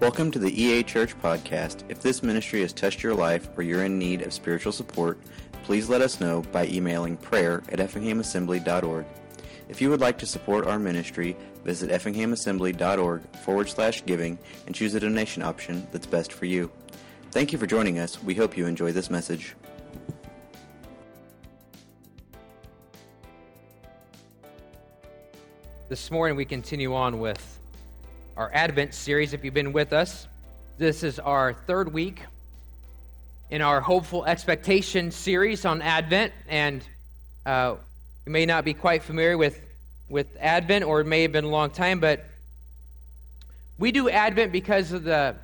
Welcome to the EA Church podcast. If this ministry has touched your life or you're in need of spiritual support, please let us know by emailing prayer at effinghamassembly.org. If you would like to support our ministry, visit effinghamassembly.org forward slash giving and choose a donation option that's best for you. Thank you for joining us. We hope you enjoy this message. This morning we continue on with our Advent series. If you've been with us, this is our third week in our hopeful expectation series on Advent, and uh, you may not be quite familiar with with Advent, or it may have been a long time, but we do Advent because of the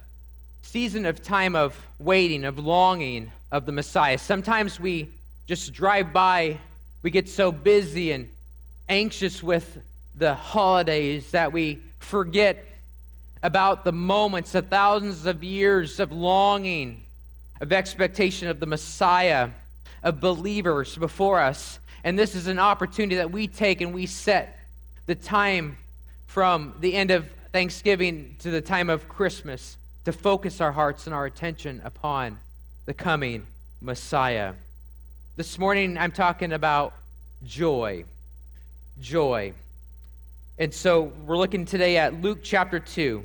season of time of waiting, of longing of the Messiah. Sometimes we just drive by, we get so busy and anxious with the holidays that we forget about the moments, the thousands of years of longing, of expectation of the Messiah, of believers before us. And this is an opportunity that we take and we set the time from the end of Thanksgiving to the time of Christmas to focus our hearts and our attention upon the coming Messiah. This morning, I'm talking about joy. Joy. And so we're looking today at Luke chapter 2.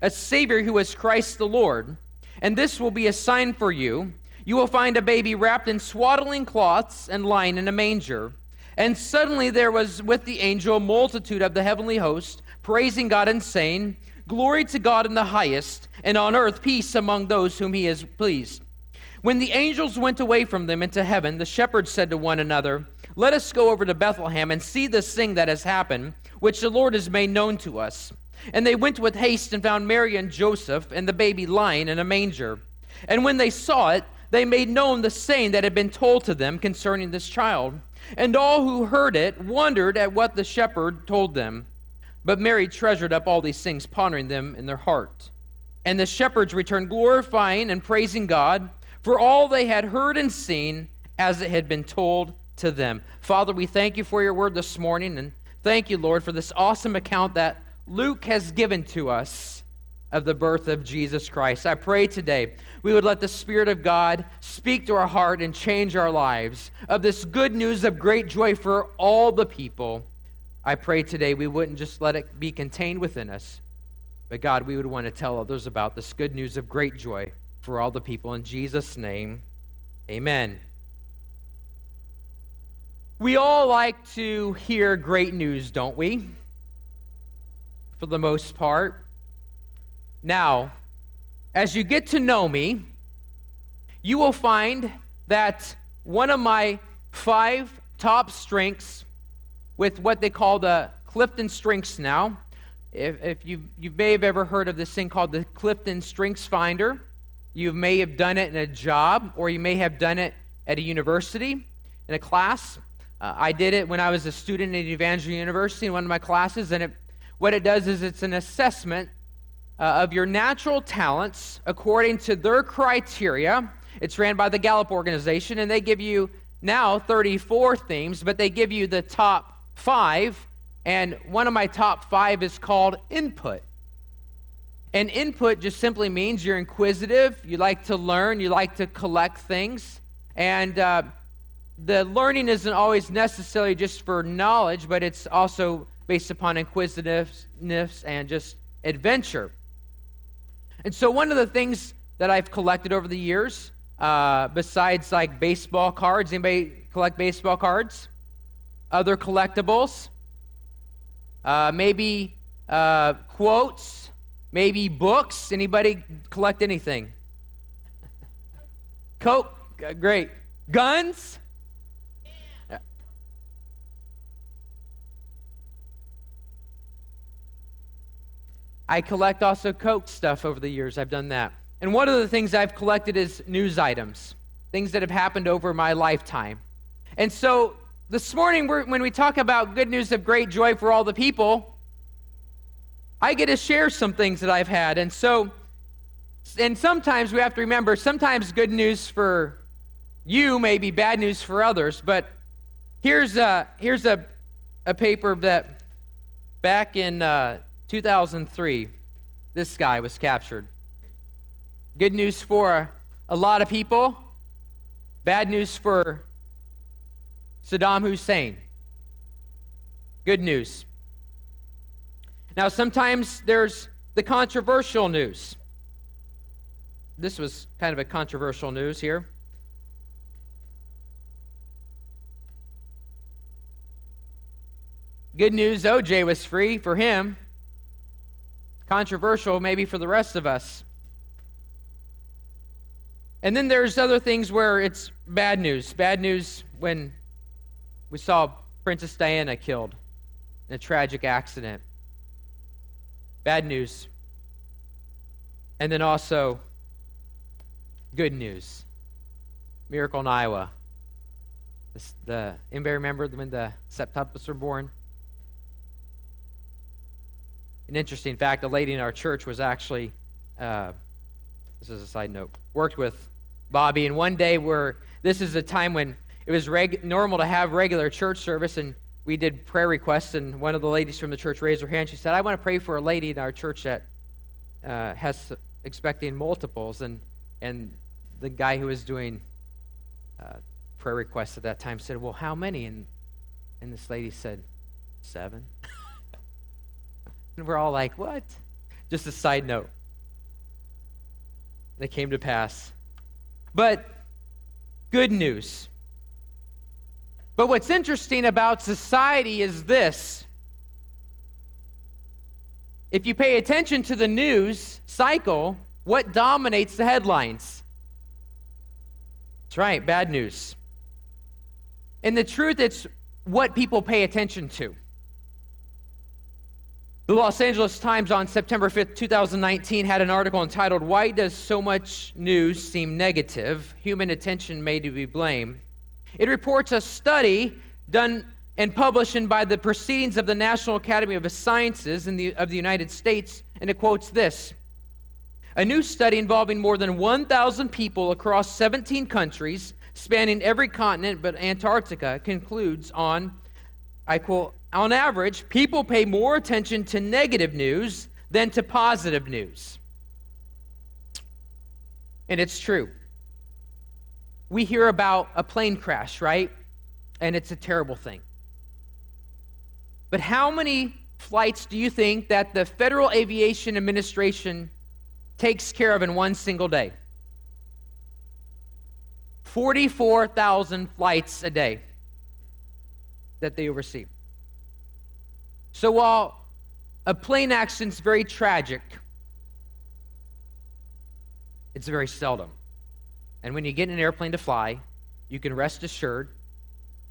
a Savior who is Christ the Lord. And this will be a sign for you. You will find a baby wrapped in swaddling cloths and lying in a manger. And suddenly there was with the angel a multitude of the heavenly host, praising God and saying, Glory to God in the highest, and on earth peace among those whom he has pleased. When the angels went away from them into heaven, the shepherds said to one another, Let us go over to Bethlehem and see this thing that has happened, which the Lord has made known to us. And they went with haste and found Mary and Joseph and the baby lying in a manger. And when they saw it, they made known the saying that had been told to them concerning this child. And all who heard it wondered at what the shepherd told them. But Mary treasured up all these things, pondering them in their heart. And the shepherds returned, glorifying and praising God for all they had heard and seen as it had been told to them. Father, we thank you for your word this morning, and thank you, Lord, for this awesome account that Luke has given to us of the birth of Jesus Christ. I pray today we would let the Spirit of God speak to our heart and change our lives of this good news of great joy for all the people. I pray today we wouldn't just let it be contained within us, but God, we would want to tell others about this good news of great joy for all the people. In Jesus' name, amen. We all like to hear great news, don't we? For the most part. Now, as you get to know me, you will find that one of my five top strengths with what they call the Clifton Strengths now. If, if you, you may have ever heard of this thing called the Clifton Strengths Finder, you may have done it in a job, or you may have done it at a university in a class. Uh, I did it when I was a student at Evangel University in one of my classes, and it, what it does is it's an assessment uh, of your natural talents according to their criteria. It's ran by the Gallup organization, and they give you now 34 themes, but they give you the top five, and one of my top five is called input. And input just simply means you're inquisitive, you like to learn, you like to collect things. And uh, the learning isn't always necessarily just for knowledge, but it's also based upon inquisitiveness and just adventure. And so, one of the things that I've collected over the years, uh, besides like baseball cards, anybody collect baseball cards? Other collectibles? Uh, maybe uh, quotes Maybe books. Anybody collect anything? Coke. Great. Guns. I collect also Coke stuff over the years. I've done that. And one of the things I've collected is news items, things that have happened over my lifetime. And so this morning, when we talk about good news of great joy for all the people, I get to share some things that I've had. And so, and sometimes we have to remember sometimes good news for you may be bad news for others. But here's a, here's a, a paper that back in uh, 2003, this guy was captured. Good news for a lot of people, bad news for Saddam Hussein. Good news. Now, sometimes there's the controversial news. This was kind of a controversial news here. Good news OJ was free for him. Controversial maybe for the rest of us. And then there's other things where it's bad news. Bad news when we saw Princess Diana killed in a tragic accident. Bad news. And then also good news. Miracle in Iowa. This, the anybody remember when the septuplets were born? An interesting fact: a lady in our church was actually, uh, this is a side note, worked with Bobby. And one day, where this is a time when it was reg- normal to have regular church service, and we did prayer requests. And one of the ladies from the church raised her hand. She said, "I want to pray for a lady in our church that uh, has expecting multiples." And and the guy who was doing uh, prayer requests at that time said, "Well, how many?" And and this lady said, seven. and we're all like, "What?" Just a side note. They came to pass. But good news. But what's interesting about society is this. If you pay attention to the news cycle, what dominates the headlines? That's right, bad news. And the truth, it's what people pay attention to. The Los Angeles Times on September 5th, 2019, had an article entitled, Why Does So Much News Seem Negative? Human Attention May Be Blamed. It reports a study done and published by the Proceedings of the National Academy of Sciences the, of the United States, and it quotes this A new study involving more than 1,000 people across 17 countries, spanning every continent but Antarctica, concludes on, I quote, on average, people pay more attention to negative news than to positive news. And it's true. We hear about a plane crash, right? And it's a terrible thing. But how many flights do you think that the Federal Aviation Administration takes care of in one single day? 44,000 flights a day that they oversee. So while a plane accident is very tragic, it's very seldom. And when you get in an airplane to fly, you can rest assured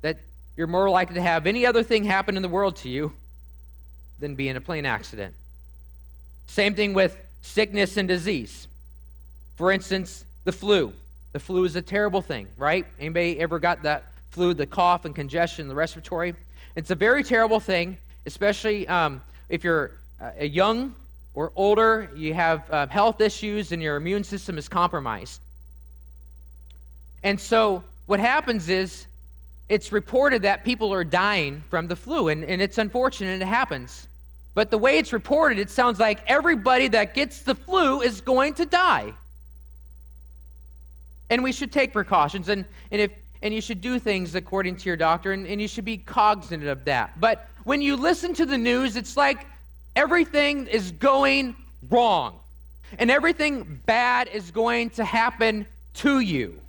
that you're more likely to have any other thing happen in the world to you than be in a plane accident. Same thing with sickness and disease. For instance, the flu. The flu is a terrible thing, right? Anybody ever got that flu, the cough and congestion, the respiratory? It's a very terrible thing especially um, if you're uh, young or older, you have uh, health issues, and your immune system is compromised. And so, what happens is it's reported that people are dying from the flu, and, and it's unfortunate it happens. But the way it's reported, it sounds like everybody that gets the flu is going to die. And we should take precautions, and, and, if, and you should do things according to your doctor, and, and you should be cognizant of that. But when you listen to the news, it's like everything is going wrong and everything bad is going to happen to you.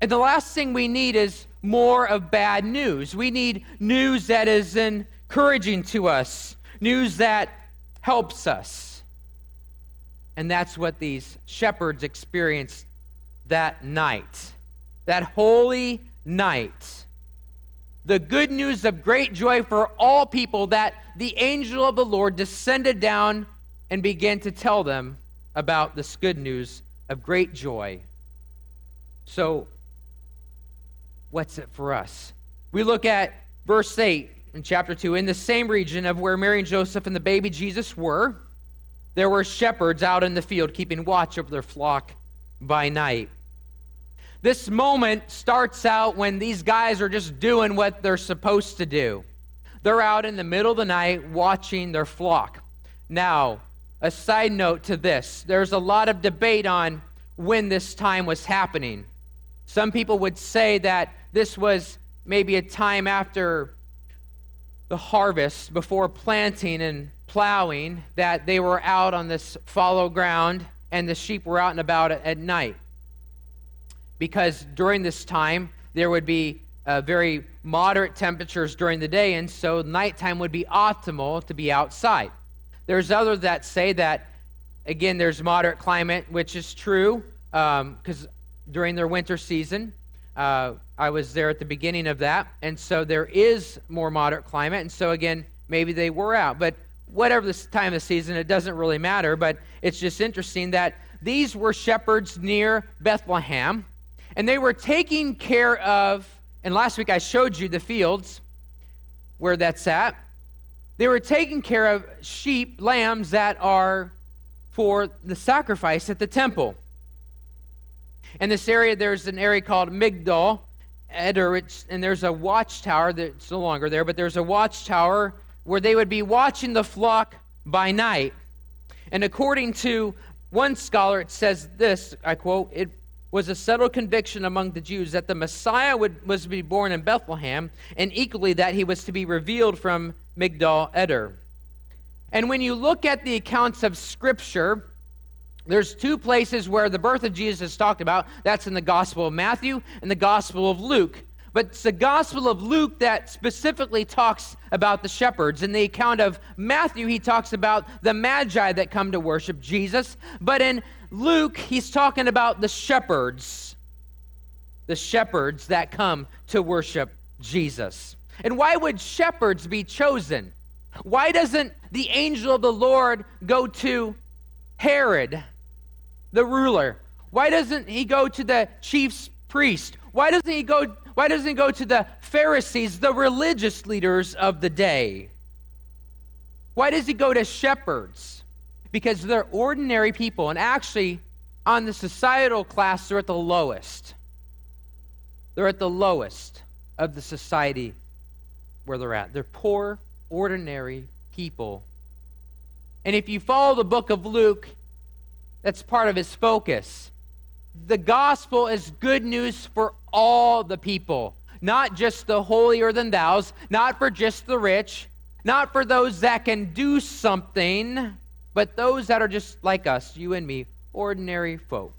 And the last thing we need is more of bad news. We need news that is encouraging to us, news that helps us. And that's what these shepherds experienced that night, that holy night the good news of great joy for all people that the angel of the Lord descended down and began to tell them about this good news of great joy. So, what's it for us? We look at verse 8 in chapter 2. In the same region of where Mary and Joseph and the baby Jesus were, there were shepherds out in the field keeping watch over their flock by night. This moment starts out when these guys are just doing what they're supposed to do. They're out in the middle of the night watching their flock. Now, a side note to this there's a lot of debate on when this time was happening. Some people would say that this was maybe a time after the harvest, before planting and plowing, that they were out on this fallow ground and the sheep were out and about at night because during this time there would be uh, very moderate temperatures during the day, and so nighttime would be optimal to be outside. There's others that say that, again, there's moderate climate, which is true, because um, during their winter season, uh, I was there at the beginning of that, and so there is more moderate climate, and so again, maybe they were out. But whatever the time of season, it doesn't really matter, but it's just interesting that these were shepherds near Bethlehem and they were taking care of, and last week I showed you the fields where that's at. They were taking care of sheep, lambs that are for the sacrifice at the temple. In this area, there's an area called Migdal Eder, and there's a watchtower that's no longer there, but there's a watchtower where they would be watching the flock by night. And according to one scholar, it says this I quote, it was a settled conviction among the Jews that the Messiah would, was to be born in Bethlehem, and equally that he was to be revealed from Migdal Eder. And when you look at the accounts of Scripture, there's two places where the birth of Jesus is talked about. That's in the Gospel of Matthew and the Gospel of Luke. But it's the Gospel of Luke that specifically talks about the shepherds. In the account of Matthew, he talks about the magi that come to worship Jesus. But in Luke, he's talking about the shepherds, the shepherds that come to worship Jesus. And why would shepherds be chosen? Why doesn't the angel of the Lord go to Herod, the ruler? Why doesn't he go to the chief priest? Why doesn't he go why doesn't he go to the Pharisees, the religious leaders of the day? Why does he go to shepherds? Because they're ordinary people. And actually, on the societal class, they're at the lowest. They're at the lowest of the society where they're at. They're poor, ordinary people. And if you follow the book of Luke, that's part of his focus. The gospel is good news for all the people, not just the holier than thous, not for just the rich, not for those that can do something, but those that are just like us, you and me, ordinary folk.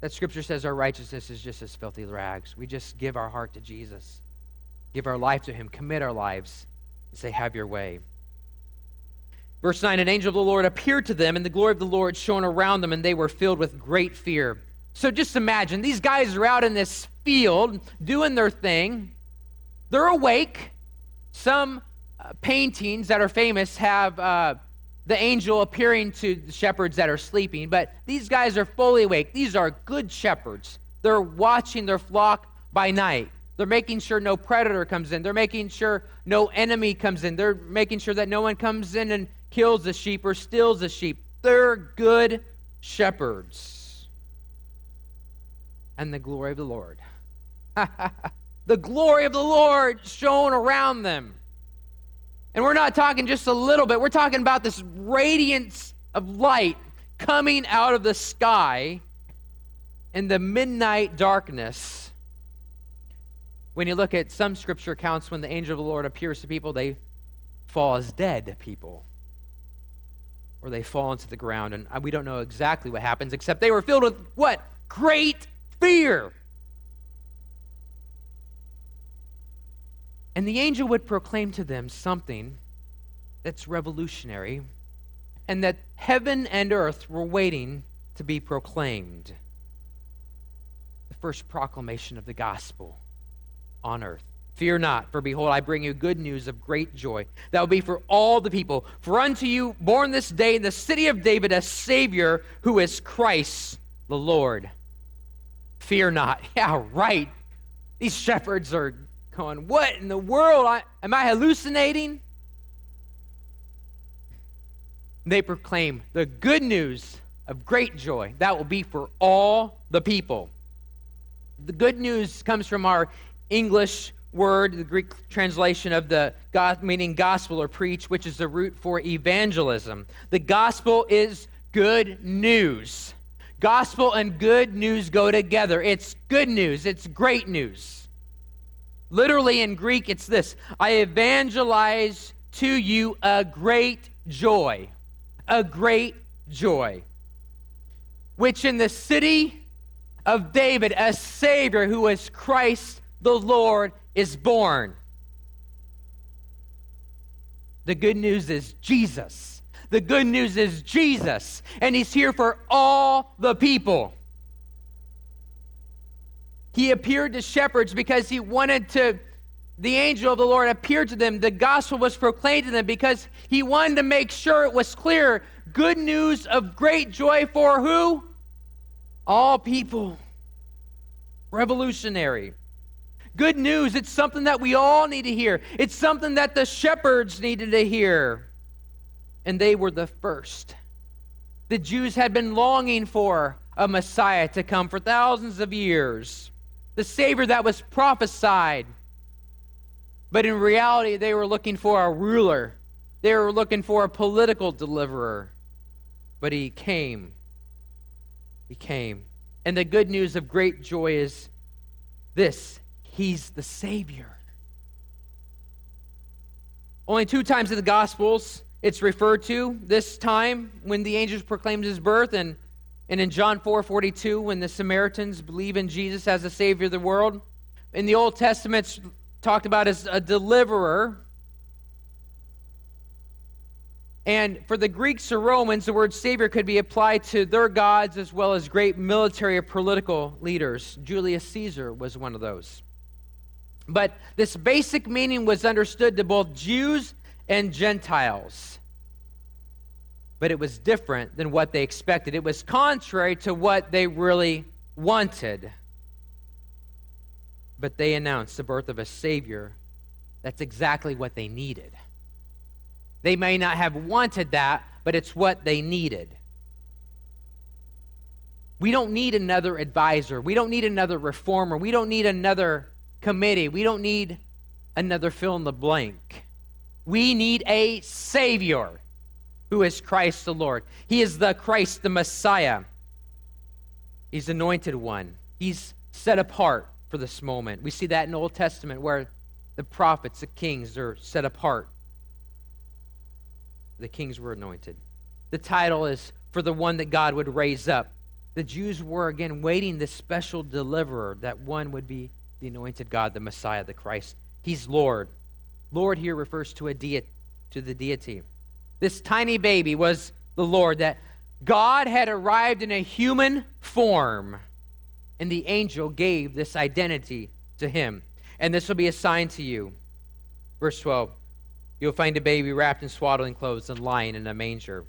That scripture says our righteousness is just as filthy rags. We just give our heart to Jesus, give our life to Him, commit our lives, and say, Have your way. Verse 9 An angel of the Lord appeared to them, and the glory of the Lord shone around them, and they were filled with great fear. So just imagine these guys are out in this field doing their thing. They're awake. Some paintings that are famous have uh, the angel appearing to the shepherds that are sleeping, but these guys are fully awake. These are good shepherds. They're watching their flock by night. They're making sure no predator comes in. They're making sure no enemy comes in. They're making sure that no one comes in and kills the sheep or steals the sheep. They're good shepherds. And the glory of the Lord. the glory of the Lord shone around them. And we're not talking just a little bit, we're talking about this radiance of light coming out of the sky in the midnight darkness. When you look at some scripture accounts, when the angel of the Lord appears to people, they fall as dead people. Or they fall into the ground. And uh, we don't know exactly what happens, except they were filled with what? Great fear. And the angel would proclaim to them something that's revolutionary and that heaven and earth were waiting to be proclaimed. The first proclamation of the gospel on earth. Fear not, for behold, I bring you good news of great joy. That will be for all the people. For unto you, born this day in the city of David, a Savior who is Christ the Lord. Fear not. Yeah, right. These shepherds are going, What in the world? I, am I hallucinating? They proclaim the good news of great joy. That will be for all the people. The good news comes from our English word, the Greek translation of the God, meaning gospel or preach, which is the root for evangelism. The gospel is good news. Gospel and good news go together. It's good news, it's great news. Literally in Greek, it's this I evangelize to you a great joy. A great joy. Which in the city of David, a Savior who is Christ the Lord is born. The good news is Jesus. The good news is Jesus, and He's here for all the people. He appeared to shepherds because He wanted to, the angel of the Lord appeared to them. The gospel was proclaimed to them because He wanted to make sure it was clear good news of great joy for who? All people. Revolutionary. Good news. It's something that we all need to hear. It's something that the shepherds needed to hear. And they were the first. The Jews had been longing for a Messiah to come for thousands of years, the Savior that was prophesied. But in reality, they were looking for a ruler, they were looking for a political deliverer. But he came. He came. And the good news of great joy is this He's the Savior. Only two times in the Gospels it's referred to. This time when the angels proclaimed his birth, and, and in John 4 42, when the Samaritans believe in Jesus as the Savior of the world. In the Old Testament, it's talked about as a deliverer. And for the Greeks or Romans, the word Savior could be applied to their gods as well as great military or political leaders. Julius Caesar was one of those. But this basic meaning was understood to both Jews and Gentiles. But it was different than what they expected. It was contrary to what they really wanted. But they announced the birth of a Savior. That's exactly what they needed. They may not have wanted that, but it's what they needed. We don't need another advisor. We don't need another reformer. We don't need another committee. We don't need another fill in the blank. We need a Savior who is Christ the Lord. He is the Christ, the Messiah. He's anointed one. He's set apart for this moment. We see that in the Old Testament where the prophets, the kings, are set apart. The kings were anointed. The title is for the one that God would raise up. The Jews were again waiting this special deliverer, that one would be the anointed God, the Messiah, the Christ. He's Lord. Lord here refers to a deity, to the deity. This tiny baby was the Lord that God had arrived in a human form, and the angel gave this identity to him. And this will be a sign to you. Verse 12 You'll find a baby wrapped in swaddling clothes and lying in a manger.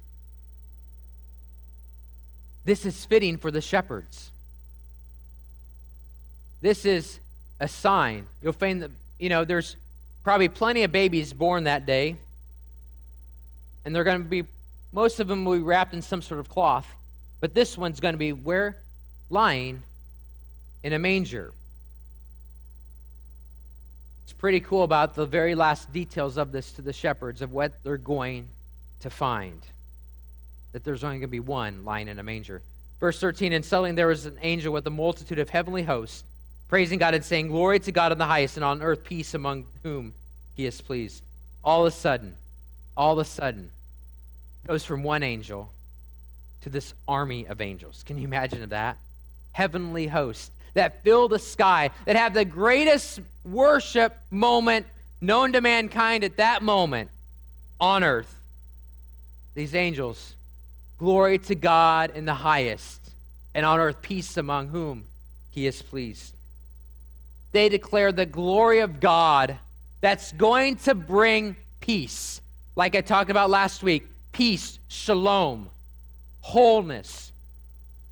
This is fitting for the shepherds. This is a sign. You'll find that, you know, there's probably plenty of babies born that day. And they're going to be, most of them will be wrapped in some sort of cloth. But this one's going to be where? Lying in a manger. It's pretty cool about the very last details of this to the shepherds of what they're going to find. That there's only going to be one lying in a manger. Verse 13, and suddenly there was an angel with a multitude of heavenly hosts praising God and saying, Glory to God in the highest, and on earth peace among whom he is pleased. All of a sudden, all of a sudden, goes from one angel to this army of angels. Can you imagine that? Heavenly host that fill the sky, that have the greatest worship moment known to mankind at that moment on earth. These angels, glory to God in the highest, and on earth peace among whom he is pleased. they declare the glory of God that's going to bring peace. Like I talked about last week peace, shalom, wholeness,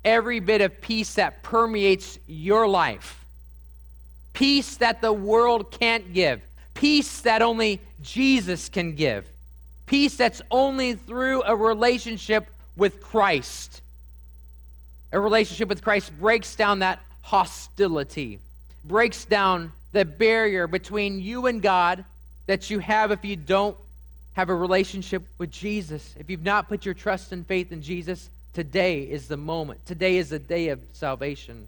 every bit of peace that permeates your life. Peace that the world can't give. Peace that only Jesus can give. Peace that's only through a relationship with Christ. A relationship with Christ breaks down that hostility, breaks down the barrier between you and God that you have if you don't have a relationship with Jesus. If you've not put your trust and faith in Jesus, today is the moment. Today is the day of salvation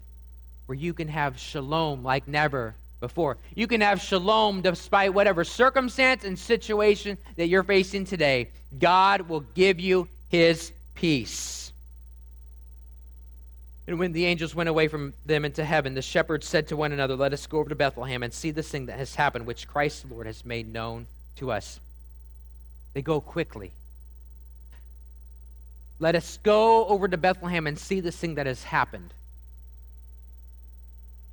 where you can have shalom like never before. You can have shalom despite whatever circumstance and situation that you're facing today. God will give you his peace. And when the angels went away from them into heaven, the shepherds said to one another, Let us go over to Bethlehem and see this thing that has happened, which Christ the Lord has made known to us. They go quickly. Let us go over to Bethlehem and see this thing that has happened.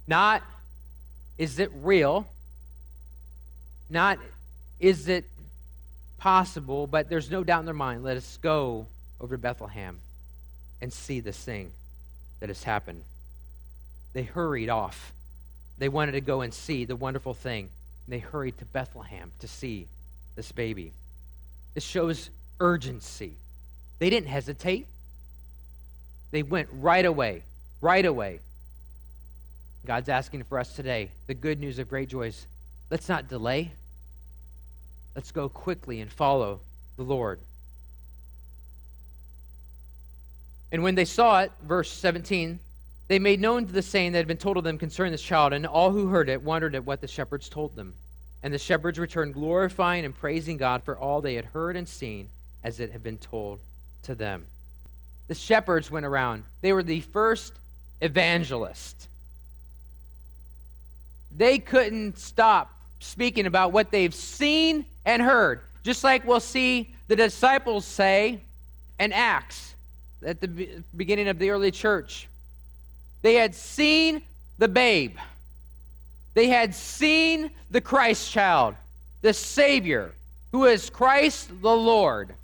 Not is it real? Not is it possible, but there's no doubt in their mind. Let us go over to Bethlehem and see this thing that has happened. They hurried off. They wanted to go and see the wonderful thing. They hurried to Bethlehem to see this baby. This shows urgency. They didn't hesitate. They went right away, right away. God's asking for us today the good news of great joys. Let's not delay. Let's go quickly and follow the Lord. And when they saw it, verse 17, they made known to the saying that had been told them concerning this child, and all who heard it wondered at what the shepherds told them. And the shepherds returned, glorifying and praising God for all they had heard and seen as it had been told to them. The shepherds went around. They were the first evangelists. They couldn't stop speaking about what they've seen and heard. Just like we'll see the disciples say in Acts at the beginning of the early church. They had seen the babe, they had seen the Christ child, the Savior, who is Christ the Lord.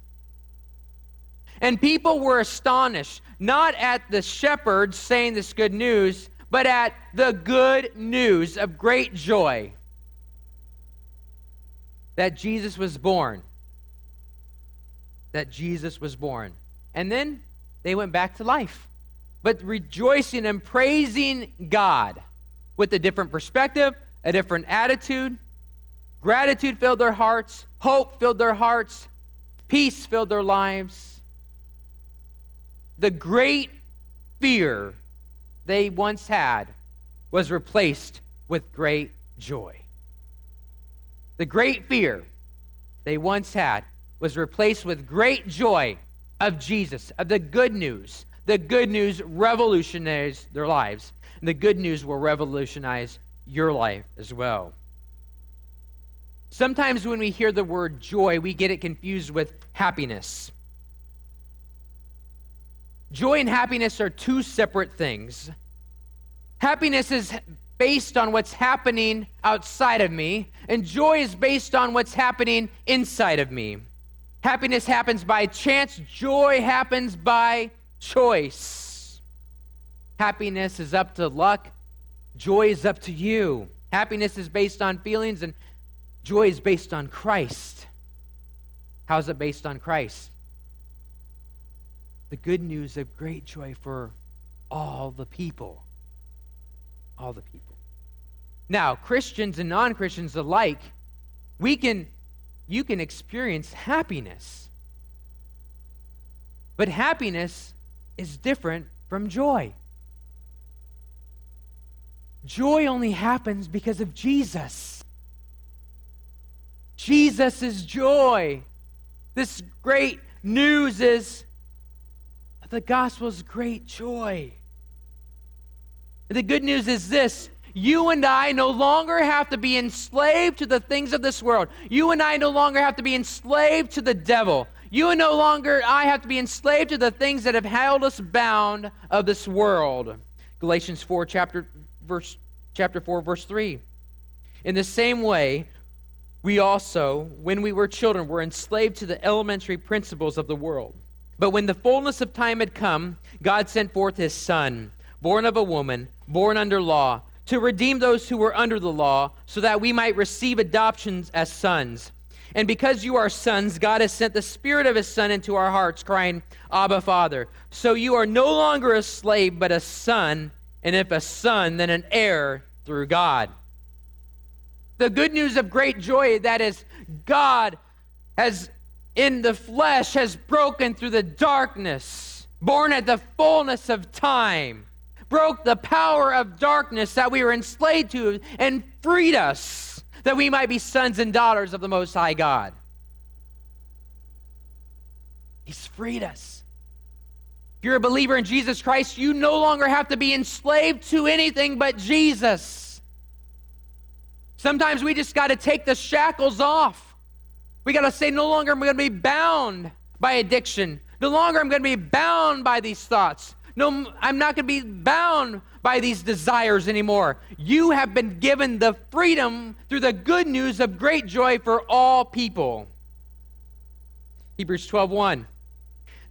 And people were astonished, not at the shepherds saying this good news, but at the good news of great joy that Jesus was born. That Jesus was born. And then they went back to life, but rejoicing and praising God with a different perspective, a different attitude. Gratitude filled their hearts, hope filled their hearts, peace filled their lives. The great fear they once had was replaced with great joy. The great fear they once had was replaced with great joy of Jesus, of the good news. The good news revolutionized their lives. And the good news will revolutionize your life as well. Sometimes when we hear the word joy, we get it confused with happiness. Joy and happiness are two separate things. Happiness is based on what's happening outside of me, and joy is based on what's happening inside of me. Happiness happens by chance, joy happens by choice. Happiness is up to luck, joy is up to you. Happiness is based on feelings, and joy is based on Christ. How is it based on Christ? The good news of great joy for all the people. All the people. Now, Christians and non Christians alike, we can you can experience happiness. But happiness is different from joy. Joy only happens because of Jesus. Jesus is joy. This great news is the gospel's great joy. The good news is this you and I no longer have to be enslaved to the things of this world. You and I no longer have to be enslaved to the devil. You and no longer I have to be enslaved to the things that have held us bound of this world. Galatians 4 chapter verse chapter 4 verse 3. In the same way, we also, when we were children, were enslaved to the elementary principles of the world. But when the fullness of time had come, God sent forth his son, born of a woman, born under law, to redeem those who were under the law, so that we might receive adoptions as sons. And because you are sons, God has sent the Spirit of His Son into our hearts, crying, Abba, Father. So you are no longer a slave, but a son, and if a son, then an heir through God. The good news of great joy that is, God has, in the flesh, has broken through the darkness, born at the fullness of time, broke the power of darkness that we were enslaved to, and freed us that we might be sons and daughters of the Most High God. He's freed us. If you're a believer in Jesus Christ, you no longer have to be enslaved to anything but Jesus. Sometimes we just got to take the shackles off. We got to say, no longer am I going to be bound by addiction. No longer I'm going to be bound by these thoughts. No, I'm not going to be bound by these desires anymore. You have been given the freedom through the good news of great joy for all people. Hebrews 12:1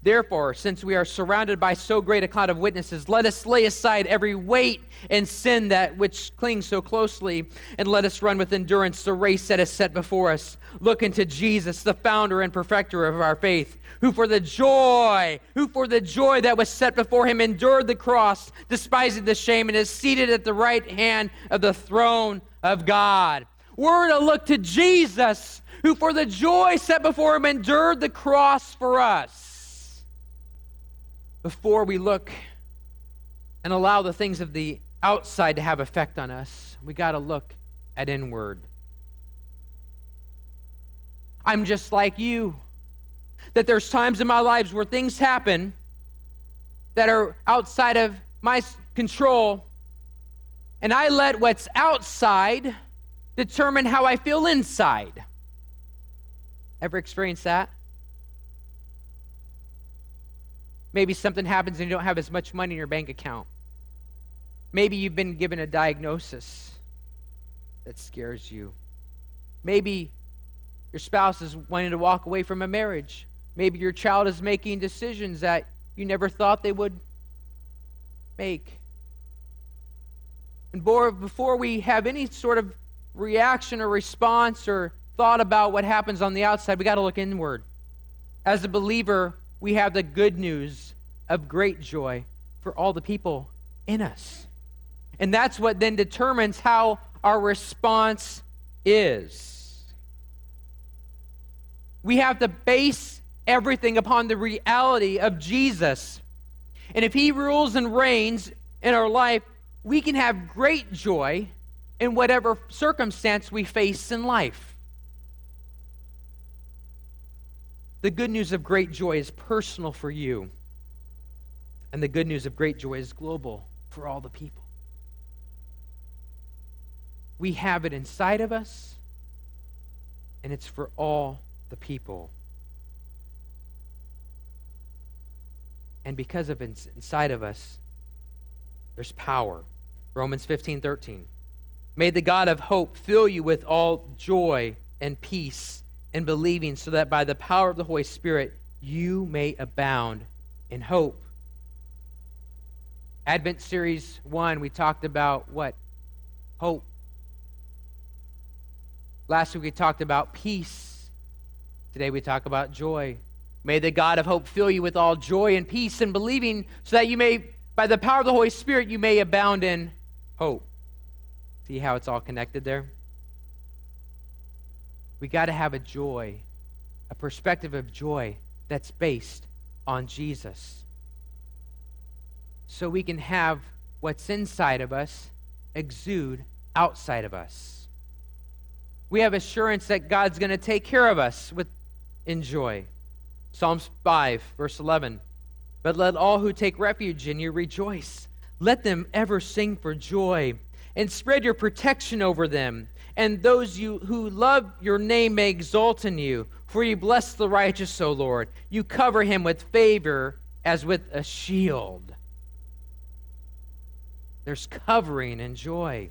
Therefore, since we are surrounded by so great a cloud of witnesses, let us lay aside every weight and sin that which clings so closely, and let us run with endurance the race that is set before us. Look into Jesus, the founder and perfecter of our faith, who for the joy, who for the joy that was set before him endured the cross, despising the shame, and is seated at the right hand of the throne of God. We're to look to Jesus, who for the joy set before him endured the cross for us before we look and allow the things of the outside to have effect on us, we got to look at inward. I'm just like you. That there's times in my lives where things happen that are outside of my control, and I let what's outside determine how I feel inside. Ever experienced that? Maybe something happens and you don't have as much money in your bank account. Maybe you've been given a diagnosis that scares you. Maybe your spouse is wanting to walk away from a marriage. Maybe your child is making decisions that you never thought they would make. And before we have any sort of reaction or response or thought about what happens on the outside, we got to look inward. As a believer, we have the good news of great joy for all the people in us. And that's what then determines how our response is. We have to base everything upon the reality of Jesus. And if he rules and reigns in our life, we can have great joy in whatever circumstance we face in life. The good news of great joy is personal for you, and the good news of great joy is global for all the people. We have it inside of us, and it's for all the people. And because of it's inside of us, there's power. Romans 15 13. May the God of hope fill you with all joy and peace in believing, so that by the power of the Holy Spirit you may abound in hope. Advent Series 1, we talked about what? Hope. Last week we talked about peace. Today we talk about joy. May the God of hope fill you with all joy and peace and believing, so that you may, by the power of the Holy Spirit, you may abound in hope. See how it's all connected there? We got to have a joy, a perspective of joy that's based on Jesus. So we can have what's inside of us exude outside of us. We have assurance that God's going to take care of us with in joy. Psalms 5, verse 11. But let all who take refuge in you rejoice. Let them ever sing for joy and spread your protection over them and those you who love your name may exult in you. For you bless the righteous, O Lord. You cover him with favor as with a shield. There's covering and joy.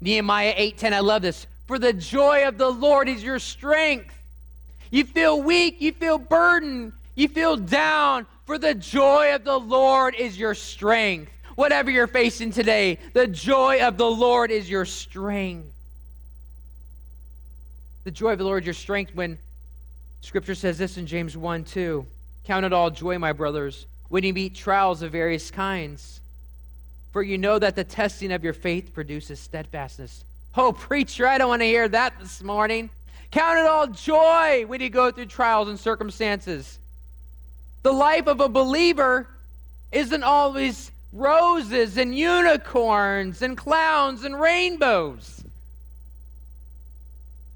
Nehemiah 8:10, I love this. For the joy of the Lord is your strength. You feel weak, you feel burdened, you feel down. For the joy of the Lord is your strength. Whatever you're facing today, the joy of the Lord is your strength. The joy of the Lord your strength when Scripture says this in James 1 2. Count it all joy, my brothers, when you meet trials of various kinds. For you know that the testing of your faith produces steadfastness. Oh, preacher, I don't want to hear that this morning. Count it all joy when you go through trials and circumstances. The life of a believer isn't always roses and unicorns and clowns and rainbows.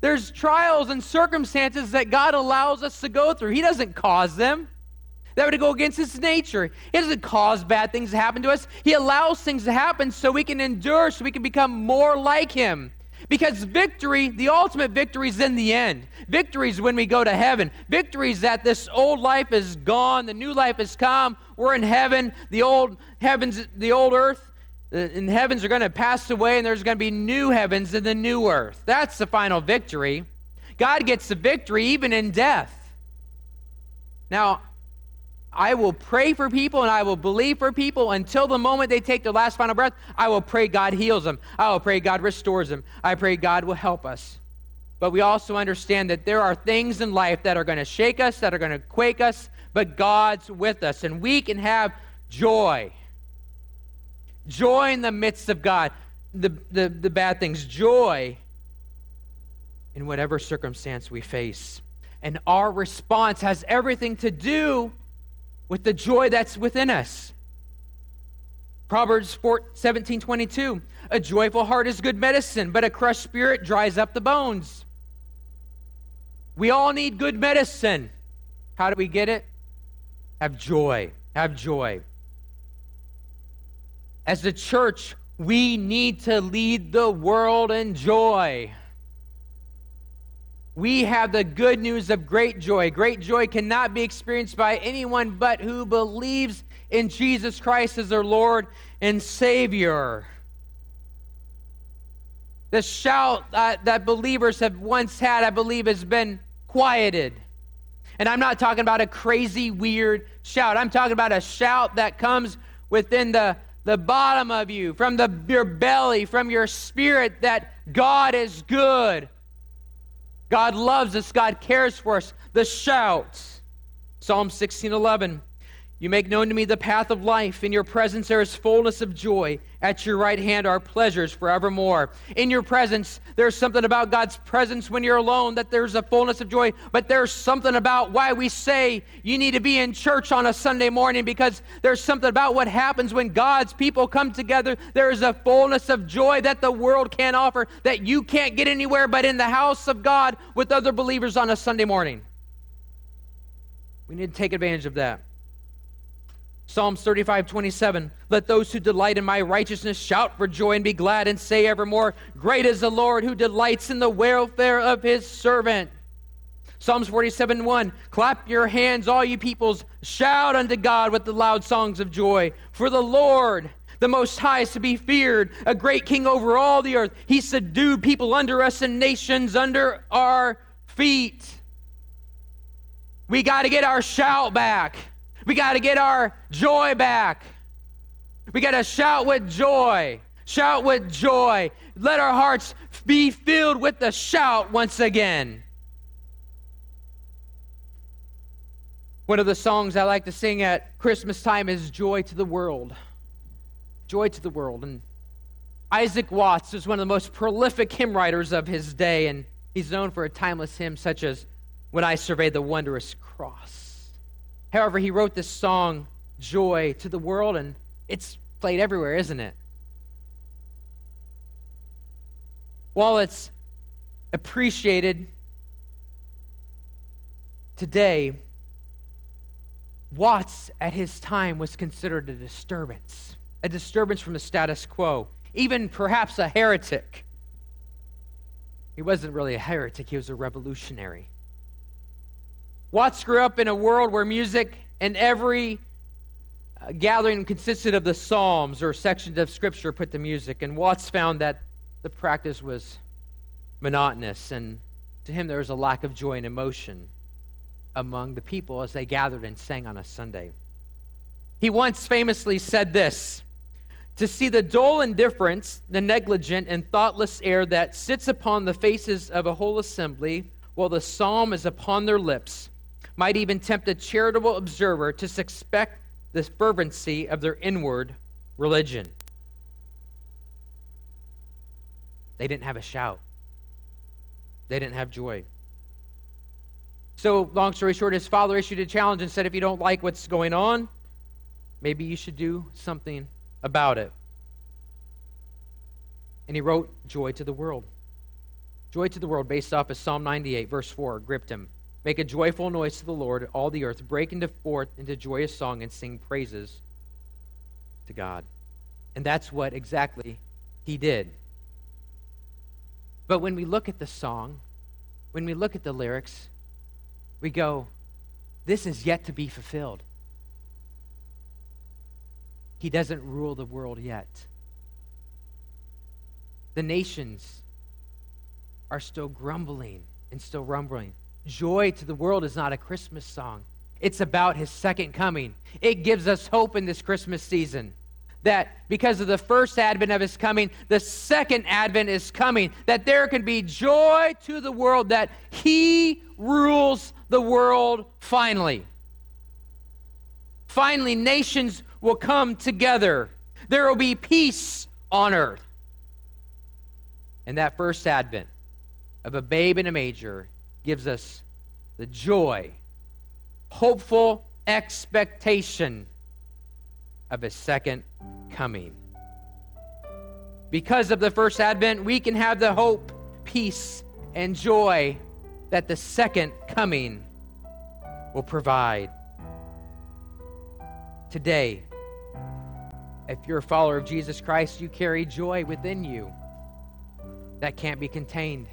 There's trials and circumstances that God allows us to go through. He doesn't cause them. That would go against his nature. He doesn't cause bad things to happen to us. He allows things to happen so we can endure, so we can become more like him. Because victory, the ultimate victory is in the end. Victory is when we go to heaven. Victory is that this old life is gone, the new life has come. We're in heaven. The old heavens, the old earth, Uh, and heavens are going to pass away, and there's going to be new heavens and the new earth. That's the final victory. God gets the victory even in death. Now, I will pray for people and I will believe for people until the moment they take their last final breath. I will pray God heals them. I will pray God restores them. I pray God will help us. But we also understand that there are things in life that are going to shake us, that are going to quake us, but God's with us. And we can have joy. Joy in the midst of God, the, the, the bad things. Joy in whatever circumstance we face. And our response has everything to do with the joy that's within us. Proverbs 4, 17 22. A joyful heart is good medicine, but a crushed spirit dries up the bones. We all need good medicine. How do we get it? Have joy. Have joy. As the church, we need to lead the world in joy. We have the good news of great joy. Great joy cannot be experienced by anyone but who believes in Jesus Christ as their Lord and Savior. The shout uh, that believers have once had, I believe, has been quieted. And I'm not talking about a crazy, weird shout. I'm talking about a shout that comes within the, the bottom of you, from the, your belly, from your spirit, that God is good God loves us. God cares for us. The shouts. Psalm 16:11. You make known to me the path of life. In your presence there is fullness of joy. At your right hand are pleasures forevermore. In your presence, there's something about God's presence when you're alone that there's a fullness of joy. But there's something about why we say you need to be in church on a Sunday morning because there's something about what happens when God's people come together. There is a fullness of joy that the world can't offer, that you can't get anywhere but in the house of God with other believers on a Sunday morning. We need to take advantage of that. Psalms 35, 27. Let those who delight in my righteousness shout for joy and be glad and say evermore, Great is the Lord who delights in the welfare of his servant. Psalms 47, 1. Clap your hands, all you peoples. Shout unto God with the loud songs of joy. For the Lord, the Most High, is to be feared, a great king over all the earth. He subdued people under us and nations under our feet. We got to get our shout back. We got to get our joy back. We got to shout with joy. Shout with joy. Let our hearts be filled with the shout once again. One of the songs I like to sing at Christmas time is Joy to the World. Joy to the World. And Isaac Watts is one of the most prolific hymn writers of his day, and he's known for a timeless hymn such as When I Survey the Wondrous Cross. However, he wrote this song, Joy to the World, and it's played everywhere, isn't it? While it's appreciated today, Watts at his time was considered a disturbance, a disturbance from the status quo, even perhaps a heretic. He wasn't really a heretic, he was a revolutionary. Watts grew up in a world where music and every uh, gathering consisted of the Psalms or sections of Scripture put to music. And Watts found that the practice was monotonous, and to him there was a lack of joy and emotion among the people as they gathered and sang on a Sunday. He once famously said this To see the dull indifference, the negligent and thoughtless air that sits upon the faces of a whole assembly while the psalm is upon their lips might even tempt a charitable observer to suspect the fervency of their inward religion. They didn't have a shout, they didn't have joy. So, long story short, his father issued a challenge and said, If you don't like what's going on, maybe you should do something about it. And he wrote Joy to the World. Joy to the World, based off of Psalm 98, verse 4, gripped him. Make a joyful noise to the Lord, all the earth. Break into forth into joyous song and sing praises to God. And that's what exactly he did. But when we look at the song, when we look at the lyrics, we go, this is yet to be fulfilled. He doesn't rule the world yet. The nations are still grumbling and still rumbling. Joy to the world is not a Christmas song, it's about his second coming. It gives us hope in this Christmas season that because of the first advent of his coming, the second advent is coming, that there can be joy to the world, that he rules the world finally. Finally, nations will come together. There will be peace on earth. And that first advent of a babe in a manger gives us the joy, hopeful expectation of his second coming. Because of the first advent, we can have the hope, peace, and joy that the second coming will provide. Today, if you're a follower of Jesus Christ, you carry joy within you that can't be contained.